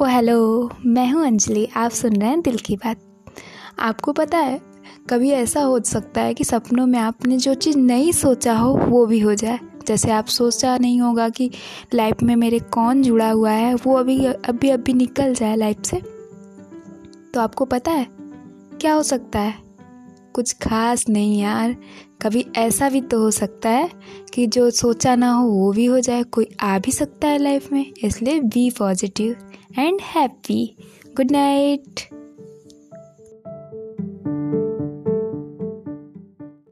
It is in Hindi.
ओ, हेलो, मैं हूँ अंजलि, आप सुन रहे हैं दिल की बात। आपको पता है, कभी ऐसा हो सकता है कि सपनों में आपने जो चीज़ नहीं सोचा हो, वो भी हो जाए। जैसे आप सोचा नहीं होगा कि लाइफ में मेरे कौन जुड़ा हुआ है, वो अभी अभी अभी निकल जाए लाइफ से। तो आपको पता है, क्या हो सकता है? कुछ खास नहीं यार। कभी ऐसा भी तो हो सकता है कि जो सोचा ना हो, वो भी हो जाए। कोई आ भी सकता है लाइफ में, इसलिए be positive and happy good night.